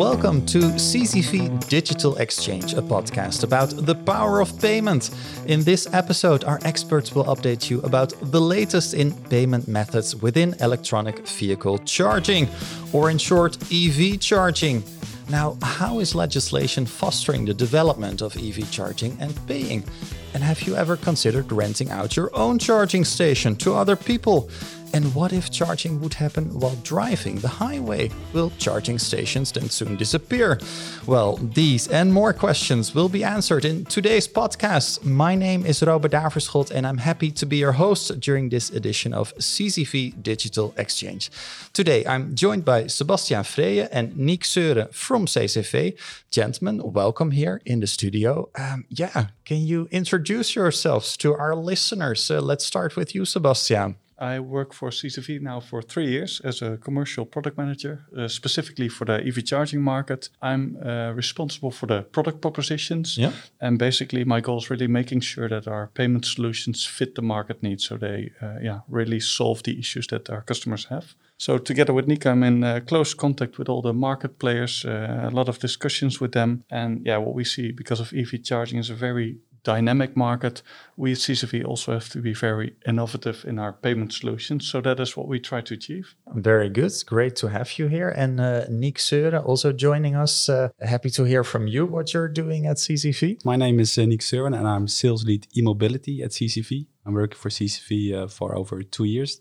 Welcome to CCV Digital Exchange, a podcast about the power of payment. In this episode, our experts will update you about the latest in payment methods within electronic vehicle charging, or in short, EV charging. Now, how is legislation fostering the development of EV charging and paying? And have you ever considered renting out your own charging station to other people? And what if charging would happen while driving the highway? Will charging stations then soon disappear? Well, these and more questions will be answered in today's podcast. My name is Robert Daverschot and I'm happy to be your host during this edition of CCV Digital Exchange. Today I'm joined by Sebastiaan Frehe and Niek Seuren from CCV. Gentlemen, welcome here in the studio. Um, yeah, can you introduce yourselves to our listeners? Uh, let's start with you, Sebastiaan. I work for CCV now for three years as a commercial product manager, uh, specifically for the EV charging market. I'm uh, responsible for the product propositions. Yeah. And basically, my goal is really making sure that our payment solutions fit the market needs. So they uh, yeah, really solve the issues that our customers have. So together with Niek, I'm in uh, close contact with all the market players, uh, a lot of discussions with them. And yeah, what we see because of EV charging is a very dynamic market, we at CCV also have to be very innovative in our payment solutions. So that is what we try to achieve. Very good. Great to have you here. And uh, Niek Seuren also joining us. Uh, happy to hear from you what you're doing at CCV. My name is uh, Niek Seuren and I'm sales lead e-mobility at CCV. I'm working for CCV uh, for over two years.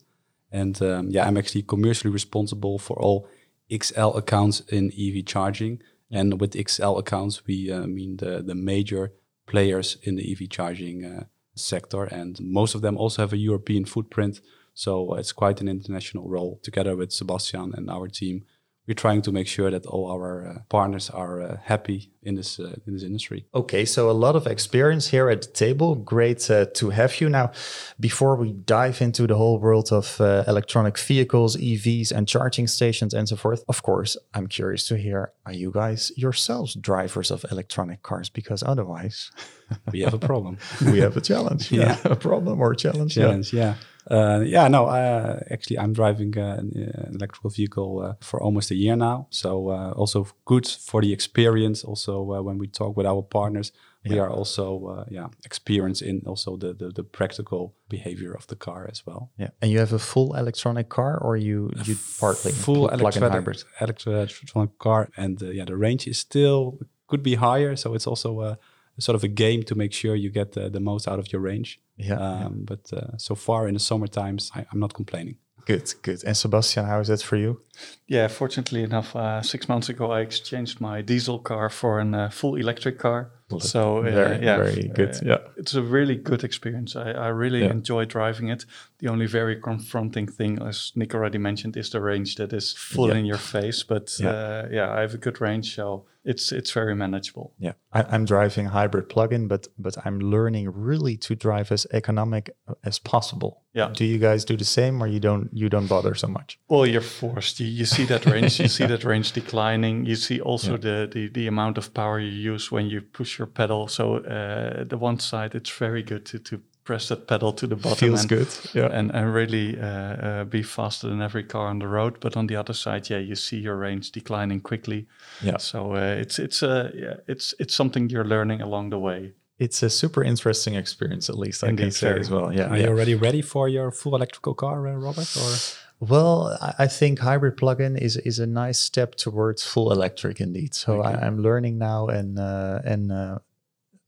And um, yeah, I'm actually commercially responsible for all XL accounts in EV charging. And with XL accounts, we uh, mean the, the major players in the EV charging uh, sector, and most of them also have a European footprint. So it's quite an international role. Together with Sebastiaan and our team, we're trying to make sure that all our uh, partners are uh, happy in this uh, in this industry. Okay, so a lot of experience here at the table. Great uh, to have you now. Before we dive into the whole world of uh, electronic vehicles, EVs, and charging stations, and so forth, of course, I'm curious to hear: Are you guys yourselves drivers of electronic cars? Because otherwise, we have a problem. we have a challenge. Yeah, yeah. a problem or a challenge. Challenge. yeah. yeah. Uh, yeah, no, uh, actually, I'm driving uh, an electrical vehicle uh, for almost a year now. So, uh, also good for the experience. Also, uh, when we talk with our partners, yeah. we are also, yeah, experienced in also the, the, the practical behavior of the car as well. Yeah, and you have a full electronic car, or you you partly full electronic hybrid electronic car, and yeah, the range is still could be higher. So it's also sort of a game to make sure you get the, the most out of your range. Yeah. Um, yeah. But uh, so far in the summer times, I, am not complaining. Good, good. And Sebastiaan, how is that for you? Yeah, fortunately enough, uh, six months ago, I exchanged my diesel car for a uh, full electric car. Well, so uh, very, yeah, very good. Uh, yeah, it's a really good experience. I, I really yeah. enjoy driving it. The only very confronting thing, as Niek already mentioned, is the range that is full yeah. in your face. But yeah. Uh, yeah, I have a good range, so it's it's very manageable. Yeah, I, am driving hybrid plug-in, but but I'm learning really to drive as economic as possible. Yeah. Do you guys do the same, or you don't you don't bother so much? Well, you're forced. You, you see that range. you see that range declining. You see also the, the the amount of power you use when you push your pedal. So uh, the one side, it's very good to to press that pedal to the bottom. Feels and, good, yeah. And, and really uh, uh, be faster than every car on the road. But on the other side, yeah, you see your range declining quickly. Yeah. So uh, it's it's uh, yeah, it's it's something you're learning along the way. It's a super interesting experience, at least I can say as well. Yeah. Are yeah. you already ready for your full electrical car, uh, Robert? Or well, I think hybrid plug-in is is a nice step towards full electric, indeed. So okay. I, am learning now, and uh, and uh,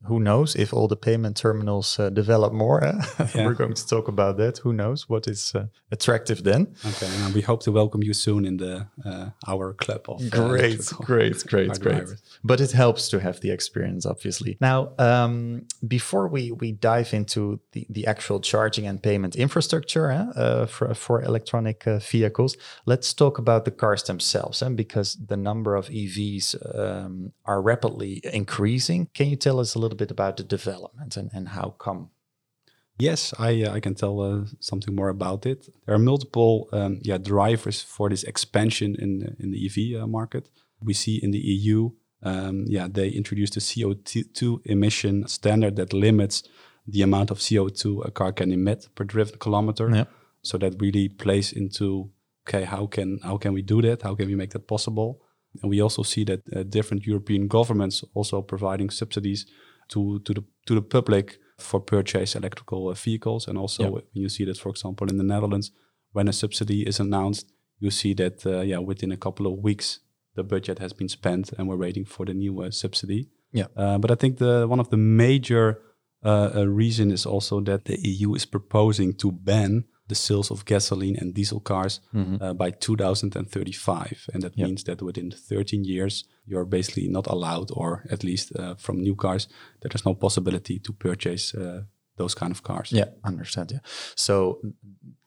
who knows if all the payment terminals uh, develop more? Eh? Yeah. We're going to talk about that. Who knows what is uh, attractive then? Okay, and we hope to welcome you soon in the uh, our club of uh, great, great, great, great. But it helps to have the experience, obviously. Now, um, before we we dive into the the actual charging and payment infrastructure eh, uh, for for electronic uh, vehicles, let's talk about the cars themselves, and eh? because the number of EVs um, are rapidly increasing. Can you tell us a little little bit about the development and, and how come? Yes, I uh, I can tell uh, something more about it. There are multiple um, yeah drivers for this expansion in the, in the EV uh, market. We see in the EU, um, yeah, they introduced a CO2 emission standard that limits the amount of CO2 a car can emit per driven kilometer. Yeah. So that really plays into okay, how can how can we do that? How can we make that possible? And we also see that uh, different European governments also providing subsidies to, to, the, to the public for purchase electrical uh, vehicles. And also, when you see that, for example, in the Netherlands, when a subsidy is announced, you see that uh, yeah, within a couple of weeks, the budget has been spent and we're waiting for the new uh, subsidy. Yeah. Uh, but I think the one of the major uh, uh, reason is also that the EU is proposing to ban the sales of gasoline and diesel cars uh, by 2035, and that Yep. means that within 13 years you're basically not allowed, or at least uh, from new cars, that there's no possibility to purchase uh, those kind of cars. Yeah, I understand. Yeah. So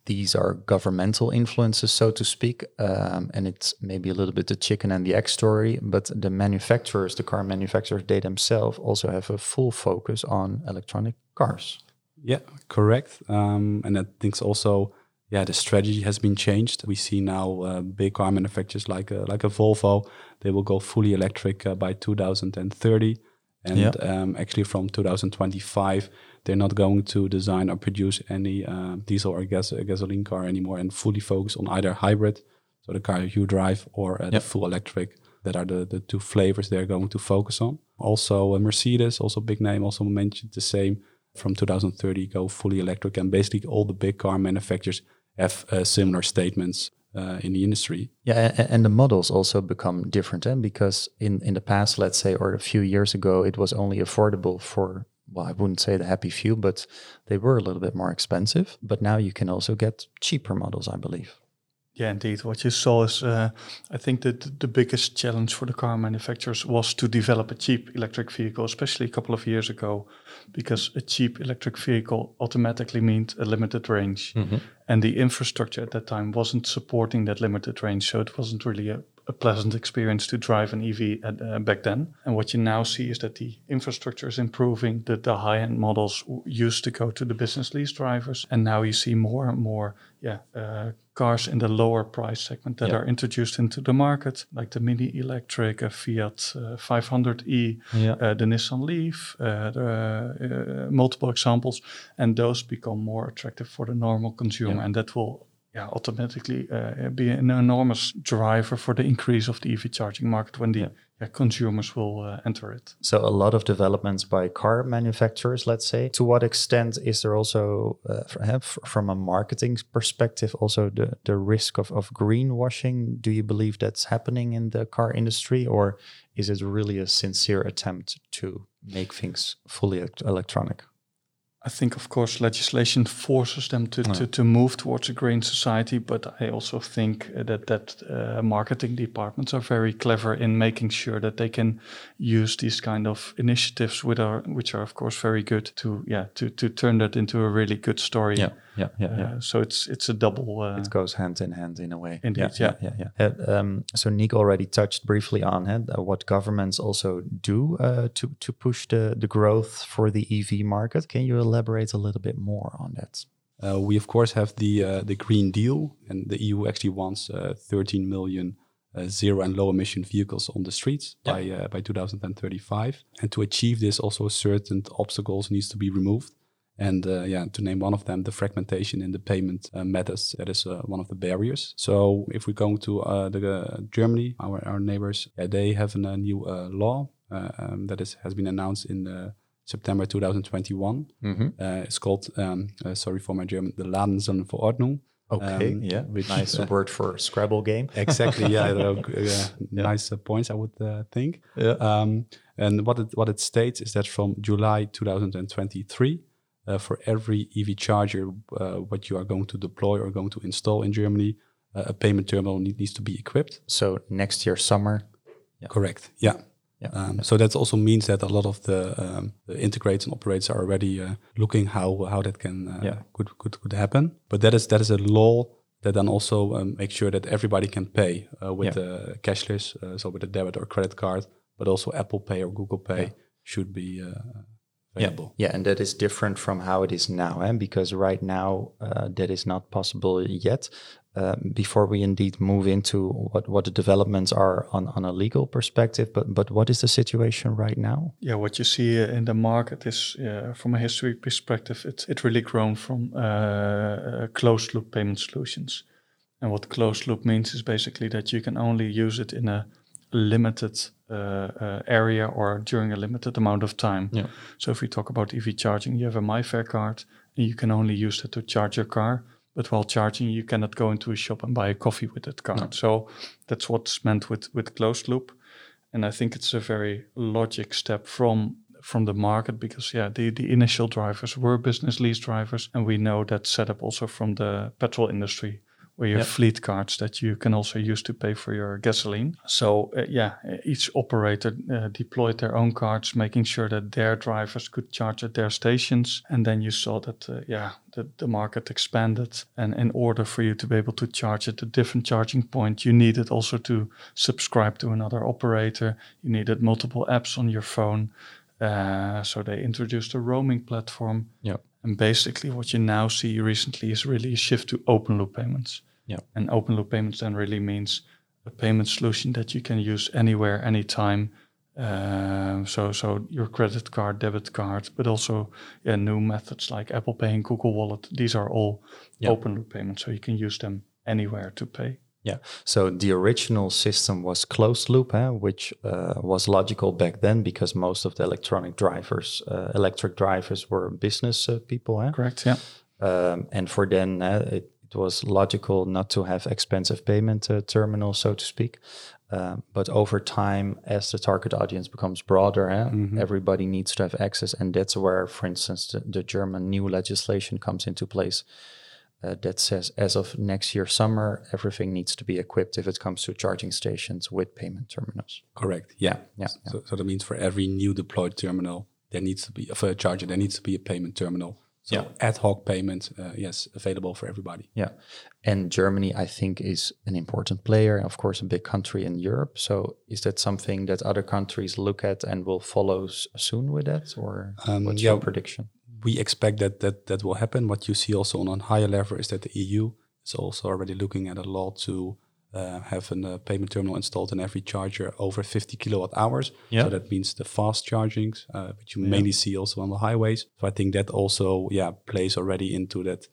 these are governmental influences, so to speak, um, and it's maybe a little bit the chicken and the egg story. But the manufacturers, the car manufacturers, they themselves also have a full focus on electronic cars. Yeah, correct. Um, and I think also, yeah, the strategy has been changed. We see now uh, big car manufacturers like a, like a Volvo, they will go fully electric uh, by 2030. And Yeah. um, actually, from 2025, they're not going to design or produce any uh, diesel or gas uh, gasoline car anymore, and fully focus on either hybrid, so the car you drive, or uh, the full electric. That are the, the two flavors they're going to focus on. Also, uh, Mercedes, also big name, also mentioned the same from 2030 go fully electric, and basically all the big car manufacturers have uh, similar statements uh, in the industry. Yeah, and the models also become different, and because in in the past, let's say, or a few years ago, it was only affordable for well, I wouldn't say the happy few, but they were a little bit more expensive. But now you can also get cheaper models, I believe. Yeah, indeed. What you saw is, uh, I think that the biggest challenge for the car manufacturers was to develop a cheap electric vehicle, especially a couple of years ago, because a cheap electric vehicle automatically meant a limited range. And the infrastructure at that time wasn't supporting that limited range. So it wasn't really a, a pleasant experience to drive an EV at, uh, back then. And what you now see is that the infrastructure is improving. The, the high end models used to go to the business lease drivers. And now you see more and more yeah, uh, cars in the lower price segment that Yeah. are introduced into the market, like the Mini Electric, a Fiat uh, 500e, Yeah. uh, the Nissan Leaf, uh, the, uh, multiple examples, and those become more attractive for the normal consumer, Yeah. and that will yeah, automatically uh, be an enormous driver for the increase of the EV charging market when the Yeah. consumers will uh, enter it. So a lot of developments by car manufacturers, let's say. To what extent is there also, uh, f- from a marketing perspective, also the, the risk of, of greenwashing? Do you believe that's happening in the car industry, or is it really a sincere attempt to make things fully electronic? I think, of course, legislation forces them to, to, to move towards a green society, but I also think uh, that that uh, marketing departments are very clever in making sure that they can use these kind of initiatives, with our, which are, of course, very good to yeah to to turn that into a really good story. yeah, yeah, yeah. Uh, so it's it's a double. Uh, it goes hand in hand in a way. Indeed, yeah, yeah, yeah. yeah. Uh, um, so Niek already touched briefly on it, uh, what governments also do uh, to to push the the growth for the EV market. Can you elaborate a little bit more on that? Uh, we of course have the uh, the Green Deal, and the EU actually wants uh, 13 million uh, zero and low emission vehicles on the streets Yeah. by uh, by 2035. And to achieve this, also certain obstacles needs to be removed. And uh, yeah, to name one of them, the fragmentation in the payment uh, methods, that is uh, one of the barriers. So if we go to uh, the, uh, Germany, our, our neighbors, yeah, they have a new uh, law uh, um, that is, has been announced in uh, September 2021. Mm-hmm. Uh, it's called, um, sorry for my German, the Ladesäulenverordnung. Okay, Um, yeah, which, nice uh, word for Scrabble game. Exactly, yeah, uh, uh, nice uh, points, I would uh, think. Yeah. Um, and what it, what it states is that from July 2023, uh, for every EV charger, uh, what you are going to deploy or going to install in Germany, uh, a payment terminal need, needs to be equipped. So next year summer. Correct. Yeah. Yeah. Um, So that also means that a lot of the, um, the integrators and operators are already uh, looking how how that can uh, Yeah. could, could could happen. But that is that is a law that then also um, makes sure that everybody can pay uh, with the cashless, uh, so with a debit or credit card, but also Apple Pay or Google Pay should be uh, available. Yeah, and that is different from how it is now, eh? because right now uh, that is not possible yet. Um, before we indeed move into what, what the developments are on, on a legal perspective, but but what is the situation right now? Yeah, what you see uh, in the market is, uh, from a history perspective, it's it really grown from uh, uh, closed loop payment solutions. And what closed loop means is basically that you can only use it in a, limited uh, uh, area or during a limited amount of time. Yeah. So if we talk about EV charging, you have a MIFARE card and you can only use it to charge your car. But while charging, you cannot go into a shop and buy a coffee with that card. No. So that's what's meant with, with closed loop. And I think it's a very logic step from from the market because yeah, the, the initial drivers were business lease drivers. And we know that setup also from the petrol industry where you have fleet cards that you can also use to pay for your gasoline. So uh, yeah, each operator uh, deployed their own cards, making sure that their drivers could charge at their stations. And then you saw that uh, yeah, the, the market expanded. And in order for you to be able to charge at a different charging point, you needed also to subscribe to another operator. You needed multiple apps on your phone. Uh, so they introduced a roaming platform. Yeah. And basically, what you now see recently is really a shift to open loop payments. Yeah. And open loop payments then really means a payment solution that you can use anywhere, anytime. Um, so, so your credit card, debit card, but also yeah, new methods like Apple Pay and Google Wallet. These are all Yeah. open loop payments, so you can use them anywhere to pay. Yeah. So the original system was closed loop, huh, which uh, was logical back then because most of the electronic drivers, uh, electric drivers, were business uh, people. Huh? Correct. Yeah. Um, and for then, uh, it, it was logical not to have expensive payment uh, terminals, so to speak. Um, but over time, as the target audience becomes broader, huh, everybody needs to have access, and that's where, for instance, the, the German new legislation comes into place. Uh, that says as of next year summer, everything needs to be equipped if it comes to charging stations with payment terminals. Correct. Yeah. Yeah, So, so that means for every new deployed terminal, there needs to be for a charger, there needs to be a payment terminal. So Yeah. ad hoc payment, uh, yes, available for everybody. Yeah. And Germany, I think, is an important player, of course, a big country in Europe. So is that something that other countries look at and will follow s- soon with that? Or Um, what's yeah. your prediction? We expect that that that will happen. What you see also on a higher level is that the EU is also already looking at a law to uh, have a uh, payment terminal installed in every charger over 50 kilowatt hours. Yeah. So that means the fast chargings, uh, which you mainly see also on the highways. So I think that also, yeah, plays already into that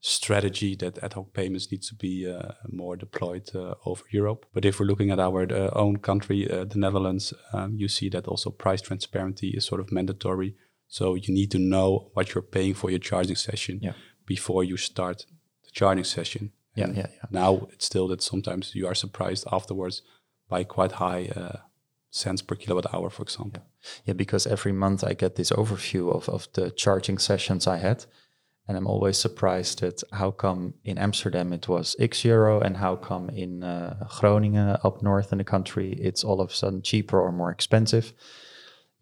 strategy that ad hoc payments needs to be uh, more deployed uh, over Europe. But if we're looking at our uh, own country, uh, the Netherlands, um, you see that also price transparency is sort of mandatory. So you need to know what you're paying for your charging session Yeah. before you start the charging session. Yeah, And yeah, yeah. Now it's still that sometimes you are surprised afterwards by quite high uh, cents per kilowatt hour, for example. Yeah, because every month I get this overview of, of the charging sessions I had. And I'm always surprised at how come in Amsterdam it was X euro and how come in uh, Groningen up north in the country it's all of a sudden cheaper or more expensive.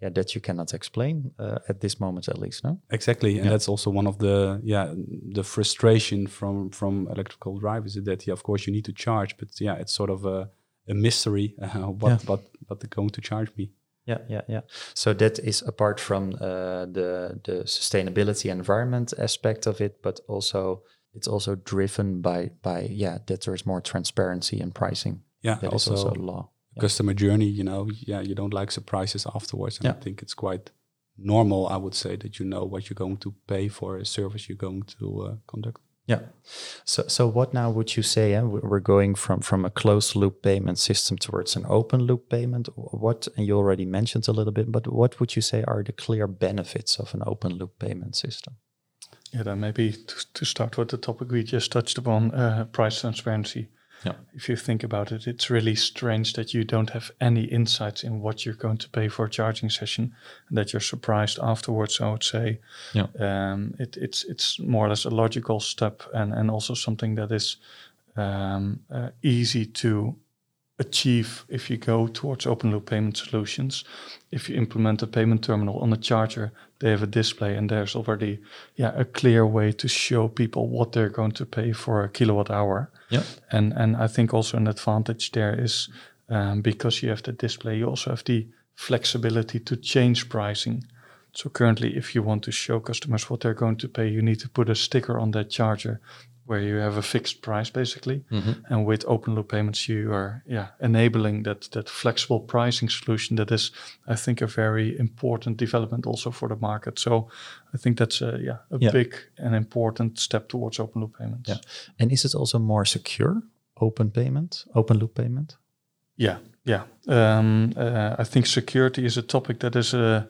Yeah, that you cannot explain uh, at this moment at least, no? Exactly, and Yeah. that's also one of the yeah the frustration from from electrical drivers is that yeah of course you need to charge, but yeah it's sort of a, a mystery uh, what Yeah. what what they're going to charge me. Yeah, yeah, yeah. So that is apart from uh, the the sustainability environment aspect of it, but also it's also driven by by yeah that there is more transparency in pricing. Yeah, That is also, also law. Customer journey. You know, yeah, you don't like surprises afterwards, and Yeah. I think it's quite normal. I would say that you know what you're going to pay for a service you're going to uh, conduct. Yeah. So so what now would you say? eh, we- We're going from from a closed loop payment system towards an open loop payment. What and you already mentioned a little bit, but what would you say are the clear benefits of an open loop payment system? Yeah, then maybe to, to start with the topic we just touched upon, uh, price transparency. Yeah. If you think about it, it's really strange that you don't have any insights in what you're going to pay for a charging session, and that you're surprised afterwards. I would say, Yeah. um, it, it's it's more or less a logical step, and and also something that is um, uh, easy to achieve if you go towards open loop payment solutions. If you implement a payment terminal on a charger, they have a display and there's already yeah a clear way to show people what they're going to pay for a kilowatt hour. Yeah. And and I think also an advantage there is um, because you have the display, you also have the flexibility to change pricing. So currently, if you want to show customers what they're going to pay, you need to put a sticker on that charger where you have a fixed price basically. And with open loop payments, you are yeah enabling that that flexible pricing solution that is, I think, a very important development also for the market. So I think that's a yeah a Yeah. big and important step towards open loop payments. Yeah. And is it also more secure? Open payment, open loop payment. Yeah, Yeah, um, uh, I think security is a topic that is uh,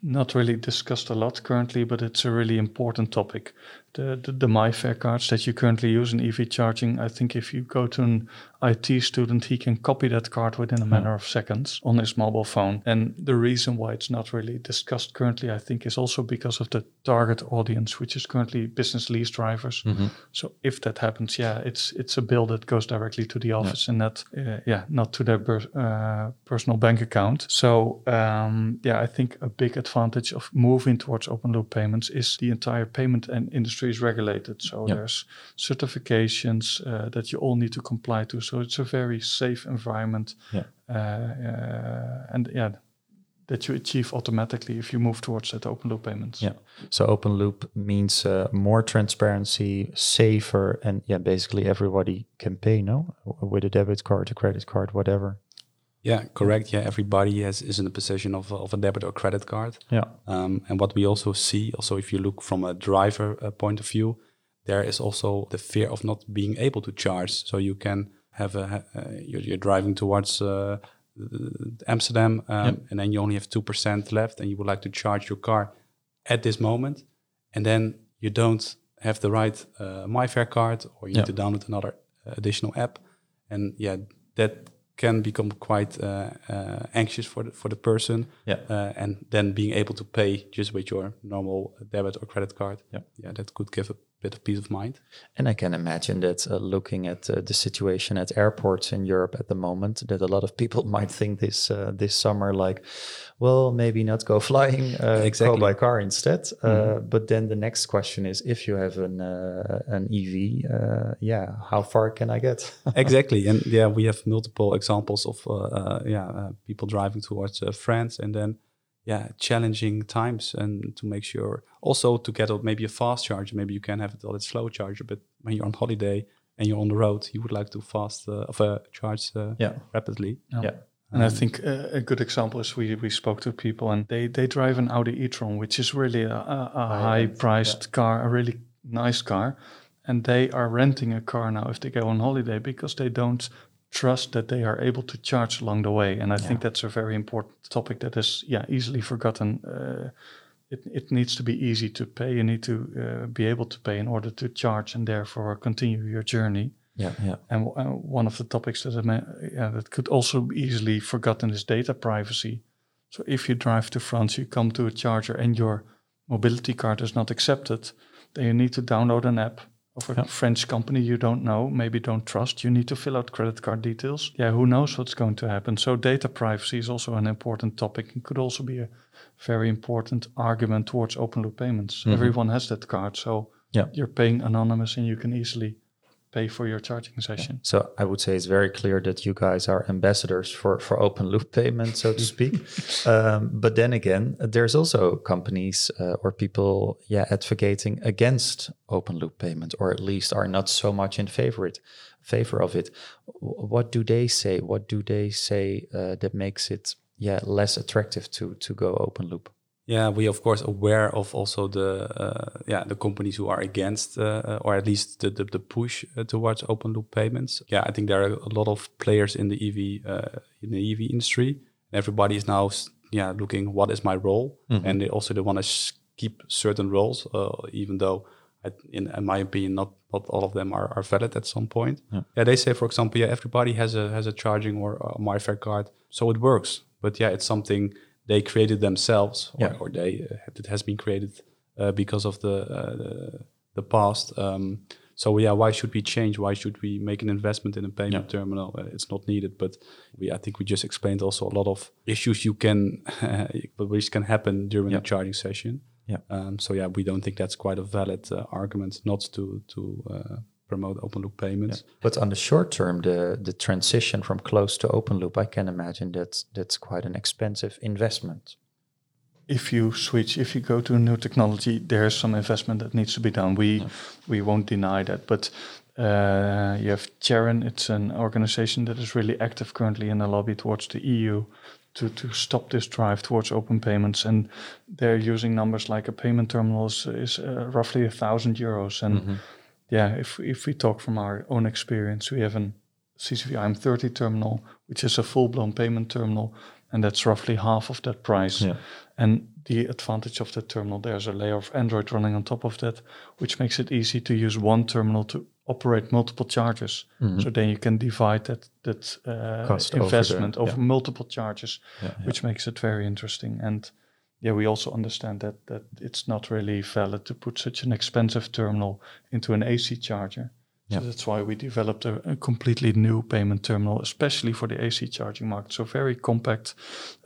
not really discussed a lot currently, but it's a really important topic the, the, the MIFARE cards that you currently use in EV charging, I think if you go to an IT student, he can copy that card within a matter of seconds on his mobile phone. And the reason why it's not really discussed currently, I think, is also because of the target audience, which is currently business lease drivers. Mm-hmm. So if that happens, yeah, it's it's a bill that goes directly to the office yeah. and not uh, yeah not to their ber- uh, personal bank account. So um, yeah, I think a big advantage of moving towards open loop payments is the entire payment and industry industry is regulated. So yep. there's certifications uh, that you all need to comply to. So it's a very safe environment. Yeah. Uh, uh, and yeah, that you achieve automatically if you move towards that open loop payments. Yeah. So open loop means uh, more transparency, safer, and yeah, basically everybody can pay, no, with a debit card, a credit card, whatever. Yeah, correct. Yeah, everybody has is in the position of, of a debit or credit card. Yeah. Um, and what we also see, also if you look from a driver uh, point of view, there is also the fear of not being able to charge. So you can have a uh, you're, you're, driving towards uh, Amsterdam, um, yep. and then you only have two percent left, and you would like to charge your car at this moment, and then you don't have the right uh, MIFARE card, or you yep. need to download another uh, additional app, and yeah, that can become quite uh, uh, anxious for the, for the person. Yeah. Uh, and then being able to pay just with your normal debit or credit card. Yeah. Yeah, that could give a bit of peace of mind. And I can imagine that uh, looking at uh, the situation at airports in Europe at the moment, that a lot of people might think this uh, this summer, like, well, maybe not go flying, uh, exactly. go by car instead. Uh, mm-hmm. But then the next question is, if you have an uh, an EV, yeah, how far can I get? exactly, and yeah, we have multiple examples of yeah people driving towards France and then yeah challenging times and to make sure also to get a, maybe a fast charger maybe you can have it on a slow charger but when you're on holiday and you're on the road you would like to fast uh, of uh, charge uh, yeah. rapidly yeah, yeah. And I um, think uh, a good example is we, we spoke to people and they, they drive an Audi e-tron, which is really a, a, a high priced yeah. car, a really nice car. And they are renting a car now if they go on holiday because they don't trust that they are able to charge along the way. And I yeah. think that's a very important topic that is yeah easily forgotten. Uh, it, it needs to be easy to pay. You need to uh, be able to pay in order to charge and therefore continue your journey. Yeah, yeah. And uh, one of the topics that I yeah, that could also be easily forgotten is data privacy. So if you drive to France, you come to a charger and your mobility card is not accepted, then you need to download an app of a French company you don't know, maybe don't trust, you need to fill out credit card details. Yeah, who knows what's going to happen? So data privacy is also an important topic and could also be a very important argument towards open loop payments. Mm-hmm. Everyone has that card, so yeah. you're paying anonymous and you can easily pay for your charging session. So I would say it's very clear that you guys are ambassadors for for open loop payment, so to speak. um, but then again, there's also companies uh, or people, yeah, advocating against open loop payment, or at least are not so much in favor it favor of it. What do they say? What do they say uh, that makes it yeah less attractive to to go open loop? Yeah, we of course aware of also the uh, yeah the companies who are against uh, uh or at least the the, the push uh, towards open loop payments. Yeah, I think there are a lot of players in the EV uh, in the EV industry. Everybody is now yeah looking what is my role, mm-hmm. and they also they want to keep certain roles, uh, even though in, in, my opinion not not all of them are, are valid at some point. Yeah. yeah. they say for example yeah everybody has a has a charging or a MIFARE card, so it works. But yeah, it's something they created themselves, or, yeah. or they uh, it has been created uh, because of the, uh, the, the past. Um, so yeah, why should we change? Why should we make an investment in a payment yeah. terminal? It's not needed. But we, I think we just explained also a lot of issues you can, which can happen during yeah. a charging session. Yeah. Um, so yeah, we don't think that's quite a valid uh, argument not to to uh, promote open loop payments. Yeah. But on the short term, the the transition from closed to open loop, I can imagine that's that's quite an expensive investment. If you switch, if you go to a new technology, there's some investment that needs to be done. We yeah. we won't deny that, but uh, you have Charon. It's an organization that is really active currently in the lobby towards the EU to, to stop this drive towards open payments. And they're using numbers like a payment terminal is, is uh, roughly a thousand euros. And mm -hmm yeah, if if we talk from our own experience, we have a CCV IM30 terminal, which is a full-blown payment terminal, and that's roughly half of that price. Yeah. And the advantage of that terminal, there's a layer of Android running on top of that, which makes it easy to use one terminal to operate multiple charges. So then you can divide that that uh, Mm-hmm. Cost over the- investment over, yeah. multiple charges, yeah. which makes it very interesting. And yeah, we also understand that that it's not really valid to put such an expensive terminal into an AC charger. So Yeah. that's why we developed a, a completely new payment terminal, especially for the AC charging market. So very compact,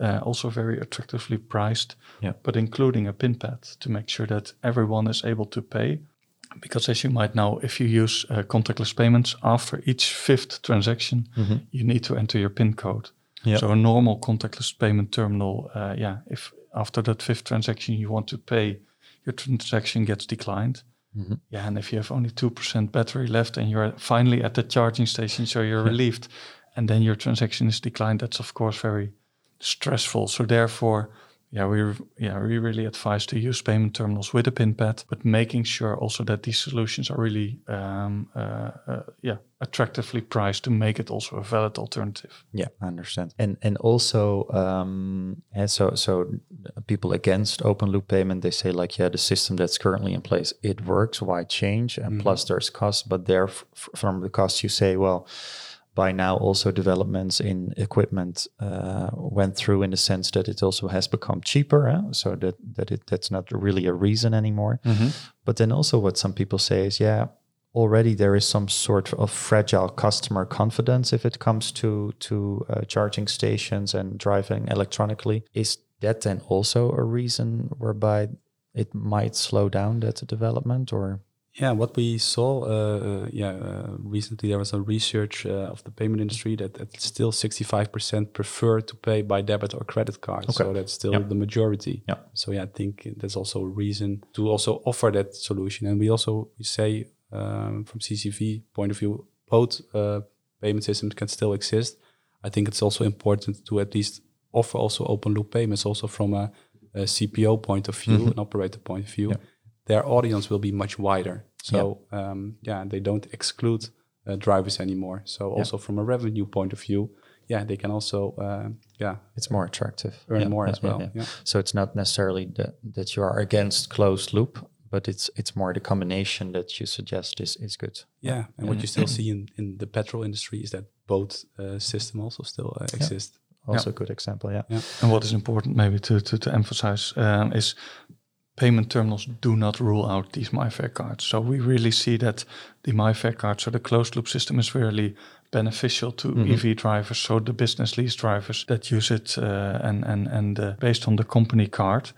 uh, also very attractively priced, Yeah. but including a pin pad to make sure that everyone is able to pay. Because as you might know, if you use uh, contactless payments after each fifth transaction, you need to enter your PIN code. Yeah. So a normal contactless payment terminal, uh, yeah, if after that fifth transaction you want to pay, your transaction gets declined. Mm-hmm. Yeah, and if you have only two percent battery left and you're finally at the charging station, so you're relieved, and then your transaction is declined, that's of course very stressful. So therefore, yeah, we yeah we really advise to use payment terminals with a pin pad, but making sure also that these solutions are really um, uh, uh, yeah attractively priced to make it also a valid alternative. Yeah, I understand. And and also, um, and so so people against open loop payment, they say like, yeah, the system that's currently in place it works. Why change? And plus, there's cost. But there, f- from the cost, you say, well, by now also developments in equipment uh, went through in the sense that it also has become cheaper. Huh? So that that it that's not really a reason anymore. But then also, what some people say is, yeah, already there is some sort of fragile customer confidence if it comes to to uh, charging stations and driving electronically. Is that then also a reason whereby it might slow down that development, or Yeah, what we saw, uh, uh, yeah, uh, recently there was a research uh, of the payment industry that, that still 65% prefer to pay by debit or credit card. So that's still Yeah. the majority. Yeah. So yeah, I think there's also a reason to also offer that solution. And we also we say um, from CCV point of view, both uh, payment systems can still exist. I think it's also important to at least offer also open loop payments also from a, a CPO point of view, an operator point of view. Their audience will be much wider. So um, yeah, they don't exclude uh, drivers anymore. So also from a revenue point of view, yeah, they can also uh, yeah it's more attractive, earn Yeah, more yeah, as well. yeah. Yeah. So it's not necessarily that that you are against closed loop, but it's it's more the combination that you suggest is is good. Yeah, and what you still see in, in the petrol industry is that both uh, system also still uh, exist. Also a good example. Yeah. And what is important maybe to, to, to emphasize um, is payment terminals do not rule out these MIFARE cards. So we really see that the MIFARE cards, so the closed loop system is really beneficial to EV drivers, so the business lease drivers that use it uh, and, and, and uh, based on the company card.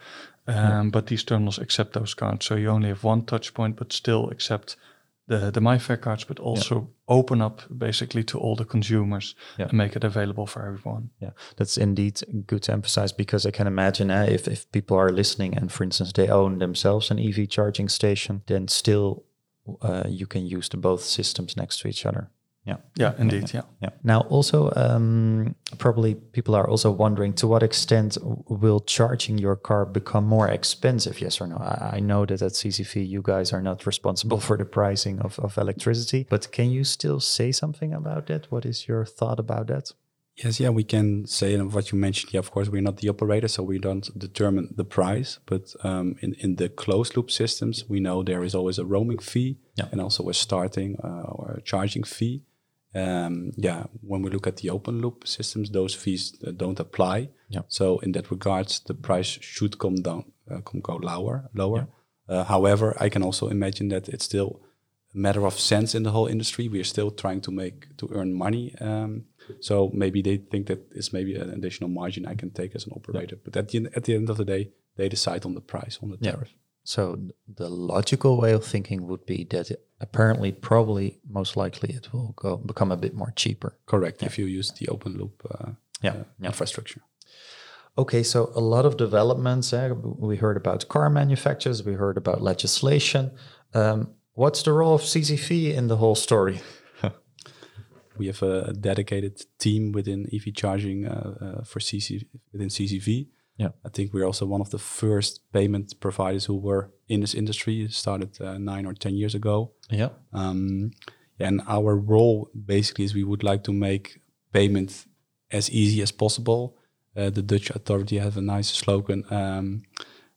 Um, But these terminals accept those cards. So you only have one touch point, but still accept the, the MIFARE cards, but also open up basically to all the consumers Yeah. and make it available for everyone. Yeah, that's indeed good to emphasize because I can imagine uh, if, if people are listening and, for instance, they own themselves an EV charging station, then still uh, you can use the both systems next to each other. Yeah. Yeah, indeed. Yeah. Yeah. Now, also, um, probably people are also wondering to what extent will charging your car become more expensive? Yes or no? I, I know that at CCV, you guys are not responsible for the pricing of, of electricity, but can you still say something about that? What is your thought about that? Yes, yeah, we can say and what you mentioned. Yeah, of course, we're not the operator, so we don't determine the price. But um, in in the closed loop systems, we know there is always a roaming fee Yeah. and also a starting uh, or a charging fee. Um, yeah, when we look at the open loop systems, those fees uh, don't apply. Yeah. So in that regards, the price should come down, uh, come go lower, lower. Uh, however, I can also imagine that it's still a matter of sense in the whole industry. We are still trying to make to earn money. Um, so maybe they think that it's maybe an additional margin I can take as an operator. But at the end, at the end of the day, they decide on the price on the Yeah. tariff. So the logical way of thinking would be that apparently, probably, most likely, it will go become a bit more cheaper. Correct. If you use the open loop uh, Yeah. uh, yeah. infrastructure. Okay, so a lot of developments. eh, we heard about car manufacturers. We heard about legislation. Um, what's the role of CCV in the whole story? We have a dedicated team within EV charging uh, uh, for CC within CCV. Yeah. I think we're also one of the first payment providers who were in this industry. It started uh, nine or ten years ago. Yeah. Um, And our role basically is we would like to make payment as easy as possible. Uh, the Dutch authority have a nice slogan. Um,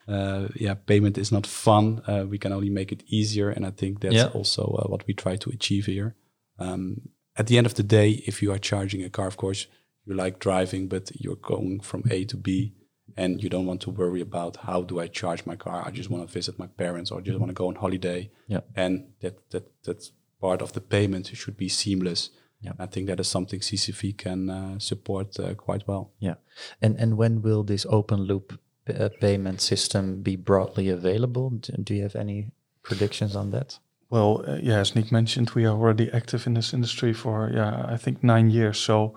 uh, yeah, payment is not fun. Uh, we can only make it easier, and I think that's Yeah. also uh, what we try to achieve here. Um, at the end of the day, if you are charging a car, of course, you like driving, but you're going from A to B, and you don't want to worry about how do I charge my car. I just want to visit my parents, or I just want to go on holiday. Yeah. and that that that's part of the payment. It should be seamless. Yeah. I think that is something CCV can uh, support uh, quite well. Yeah. And and when will this open loop uh, payment system be broadly available? Do, do you have any predictions on that? Well, uh, yeah, as Niek mentioned, we are already active in this industry for, yeah, I think nine years. So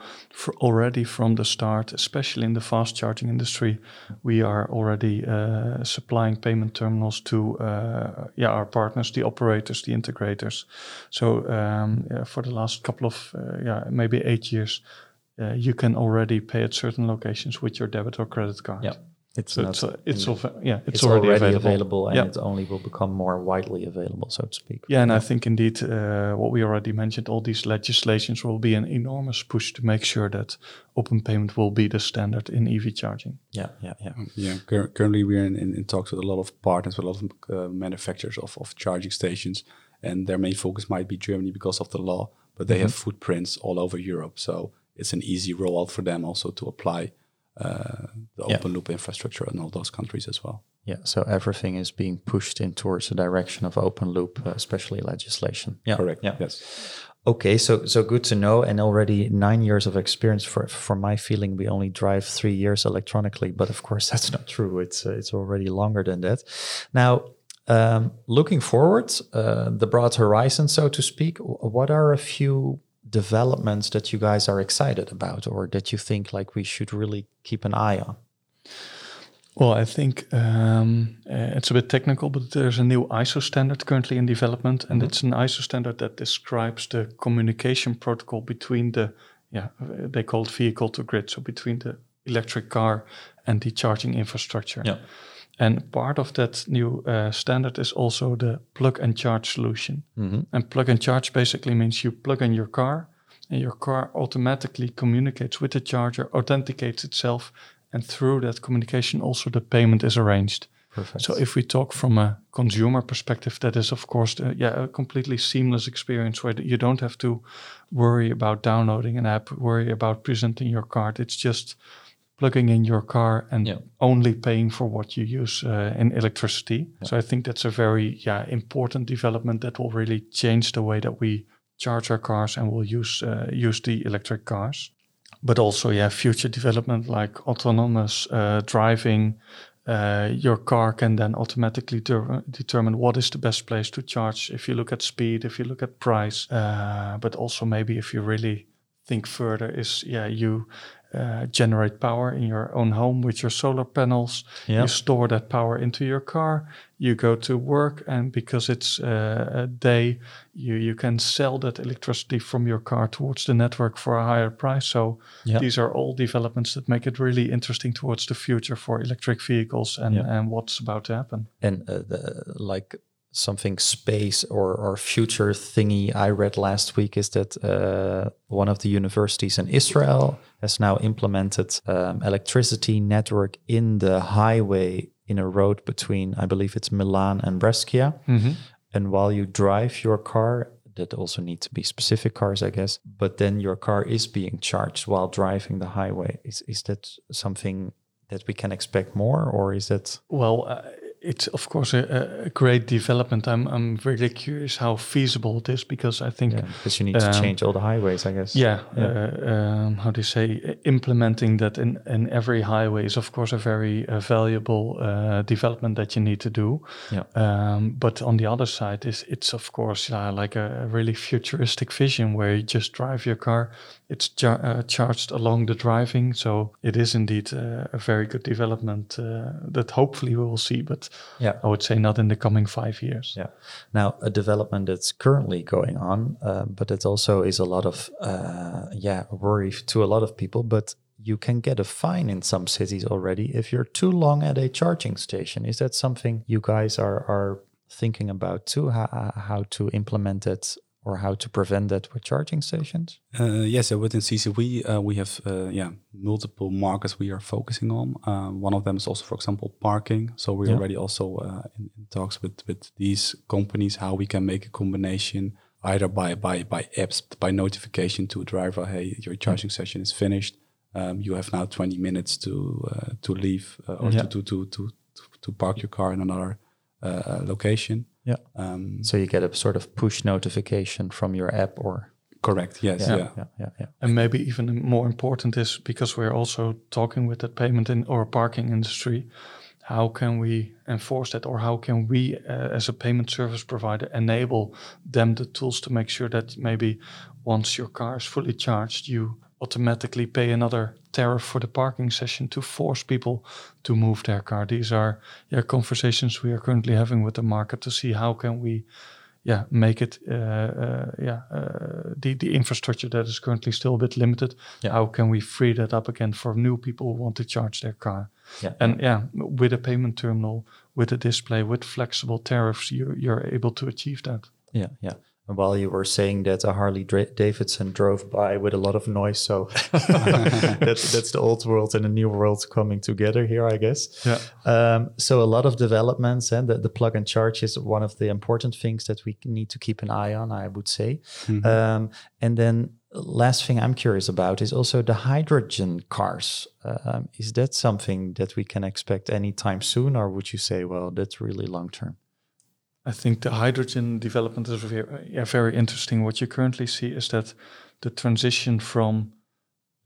already from the start, especially in the fast charging industry, we are already uh, supplying payment terminals to, uh, yeah, our partners, the operators, the integrators. So um, yeah, for the last couple of, uh, yeah, maybe eight years, uh, you can already pay at certain locations with your debit or credit card. Yeah. It's So not it's, uh, it's, in- yeah, it's, it's already, already, available. available, and Yeah. it only will become more widely available, so to speak. Yeah, and I think indeed uh, what we already mentioned, all these legislations will be an enormous push to make sure that open payment will be the standard in EV charging. Yeah, yeah, yeah. Yeah, cur- currently we're in, in, in talks with a lot of partners, with a lot of uh, manufacturers of, of charging stations, and their main focus might be Germany because of the law, but they have footprints all over Europe, so it's an easy rollout for them also to apply uh, the Yeah. open loop infrastructure in all those countries as well. Yeah, so everything is being pushed in towards the direction of open loop, uh, especially legislation. Yeah, Correct. Yeah. Yes. Okay, so so good to know, and already nine years of experience. For for my feeling, we only drive three years electronically, but of course that's not true. It's uh, it's already longer than that. Now, um, looking forward, uh, the broad horizon, so to speak. What are a few developments that you guys are excited about, or that you think like we should really keep an eye on? Well, I think um, uh, it's a bit technical, but there's a new ISO standard currently in development, and it's an ISO standard that describes the communication protocol between the, yeah, they call it vehicle to grid, so between the electric car and the charging infrastructure. And part of that new uh, standard is also the plug and charge solution. And plug and charge basically means you plug in your car, and your car automatically communicates with the charger, authenticates itself, and through that communication, also the payment is arranged. Perfect. So if we talk from a consumer perspective, that is of course the, yeah a completely seamless experience where you don't have to worry about downloading an app, worry about presenting your card. It's just plugging in your car and Yeah. only paying for what you use uh, in electricity. So I think that's a very yeah important development that will really change the way that we charge our cars and will use uh, use the electric cars. But also, yeah, future development like autonomous uh, driving. Uh, your car can then automatically determine what is the best place to charge. If you look at speed, if you look at price, uh, but also maybe if you really think further, is yeah, you uh, generate power in your own home with your solar panels. Yeah. You store that power into your car. You go to work, and because it's uh, a day, you you can sell that electricity from your car towards the network for a higher price. So Yeah. these are all developments that make it really interesting towards the future for electric vehicles and Yeah. and what's about to happen. and uh, the, like something space or, or future thingy I read last week is that uh, one of the universities in Israel has now implemented um, electricity network in the highway in a road between I believe it's Milan and Brescia. And while you drive your car, that also need to be specific cars, I guess. But then your car is being charged while driving the highway. Is is that something that we can expect more, or is that Well, uh, it's of course a, a great development. I'm I'm really curious how feasible it is because I think Yeah, because you need to Um, change all the highways, I guess. Yeah, Uh, um, how do you say implementing that in, in every highway is of course a very uh, valuable uh, development that you need to do. Yeah. Um, but on the other side, is it's of course yeah, like a, a really futuristic vision where you just drive your car, it's cha- uh, charged along the driving. So it is indeed uh, a very good development uh, that hopefully we will see. But Yeah. I would say not in the coming five years. Yeah. Now, a development that's currently going on, uh, but it also is a lot of, uh, yeah, worry to a lot of people. But you can get a fine in some cities already if you're too long at a charging station. Is that something you guys are are thinking about too? How, how to implement it or how to prevent that with charging stations? Uh, yes, yeah, so within CCV, uh, we have uh, yeah multiple markets we are focusing on. Uh, one of them is also, for example, parking. So we're yeah. already also uh, in, in, talks with with these companies how we can make a combination either by by by apps, by notification to a driver, hey, your charging session is finished. Um, you have now 20 minutes to uh, to leave or yeah. to, to, to to to park your car in another location. Yeah. Um, so you get a sort of push notification from your app or correct yes yeah, yeah. yeah, yeah, yeah. and maybe even more important is because we're also talking with the payment in or parking industry how can we enforce that or how can we uh, as a payment service provider enable them the tools to make sure that maybe once your car is fully charged you automatically pay another tariff for the parking session to force people to move their car. These are yeah conversations we are currently having with the market to see how can we yeah make it uh, uh, yeah uh, the the infrastructure that is currently still a bit limited. Yeah. How can we free that up again for new people who want to charge their car? Yeah. And yeah, with a payment terminal, with a display, with flexible tariffs, you're you're able to achieve that. Yeah, yeah while you were saying that a Harley Davidson drove by with a lot of noise. So that's that's the old world and the new world coming together here, I guess. Yeah. Um, so a lot of developments and the, the, plug and charge is one of the important things that we need to keep an eye on, I would say. Mm-hmm. Um, and then last thing I'm curious about is also the hydrogen cars. Um, is that something that we can expect anytime soon, or would you say, well, that's really long term? I think the hydrogen development is very, yeah, very interesting. What you currently see is that the transition from,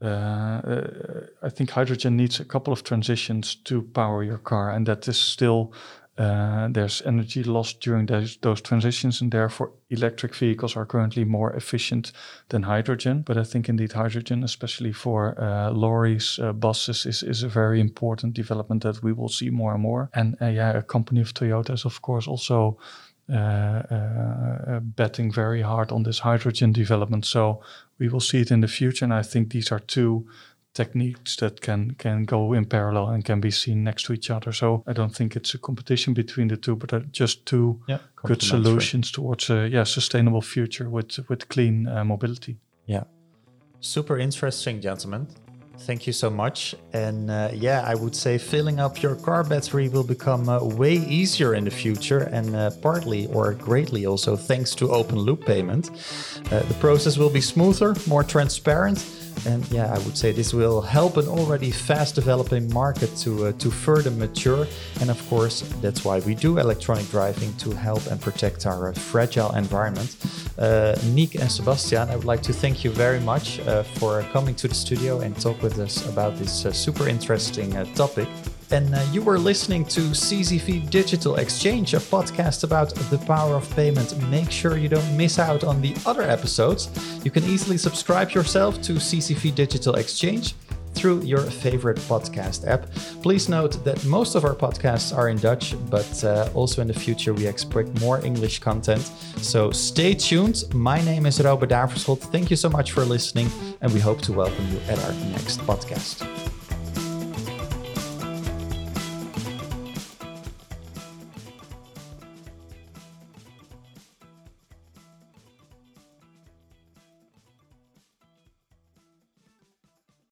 uh, uh, I think hydrogen needs a couple of transitions to power your car, and that is still uh, there's energy lost during those, those transitions, and therefore electric vehicles are currently more efficient than hydrogen. But I think indeed hydrogen, especially for uh, lorries, uh, buses, is, is a very important development that we will see more and more. And yeah, a company of Toyota is of course also betting very hard on this hydrogen development. So we will see it in the future, and I think these are two techniques that can can go in parallel and can be seen next to each other. So I don't think it's a competition between the two, but just two yeah, good solutions towards a yeah sustainable future with with clean uh, mobility. Yeah, super interesting, gentlemen. Thank you so much. And uh, yeah, I would say filling up your car battery will become uh, way easier in the future, and uh, partly or greatly also thanks to open loop payment. Uh, the process will be smoother, more transparent and yeah, I would say this will help an already fast developing market to, uh, to further mature. And of course, that's why we do electronic driving to help and protect our uh, fragile environment. Uh, Niek and Sebastiaan, I would like to thank you very much uh, for coming to the studio and talk with us about this uh, super interesting uh, topic. And uh, you were listening to CCV Digital Exchange, a podcast about the power of payment. Make sure you don't miss out on the other episodes. You can easily subscribe yourself to CCV Digital Exchange through your favorite podcast app. Please note that most of our podcasts are in Dutch, but uh, also in the future we expect more English content. So stay tuned. My name is Robert Daverschot. Thank you so much for listening, and we hope to welcome you at our next podcast.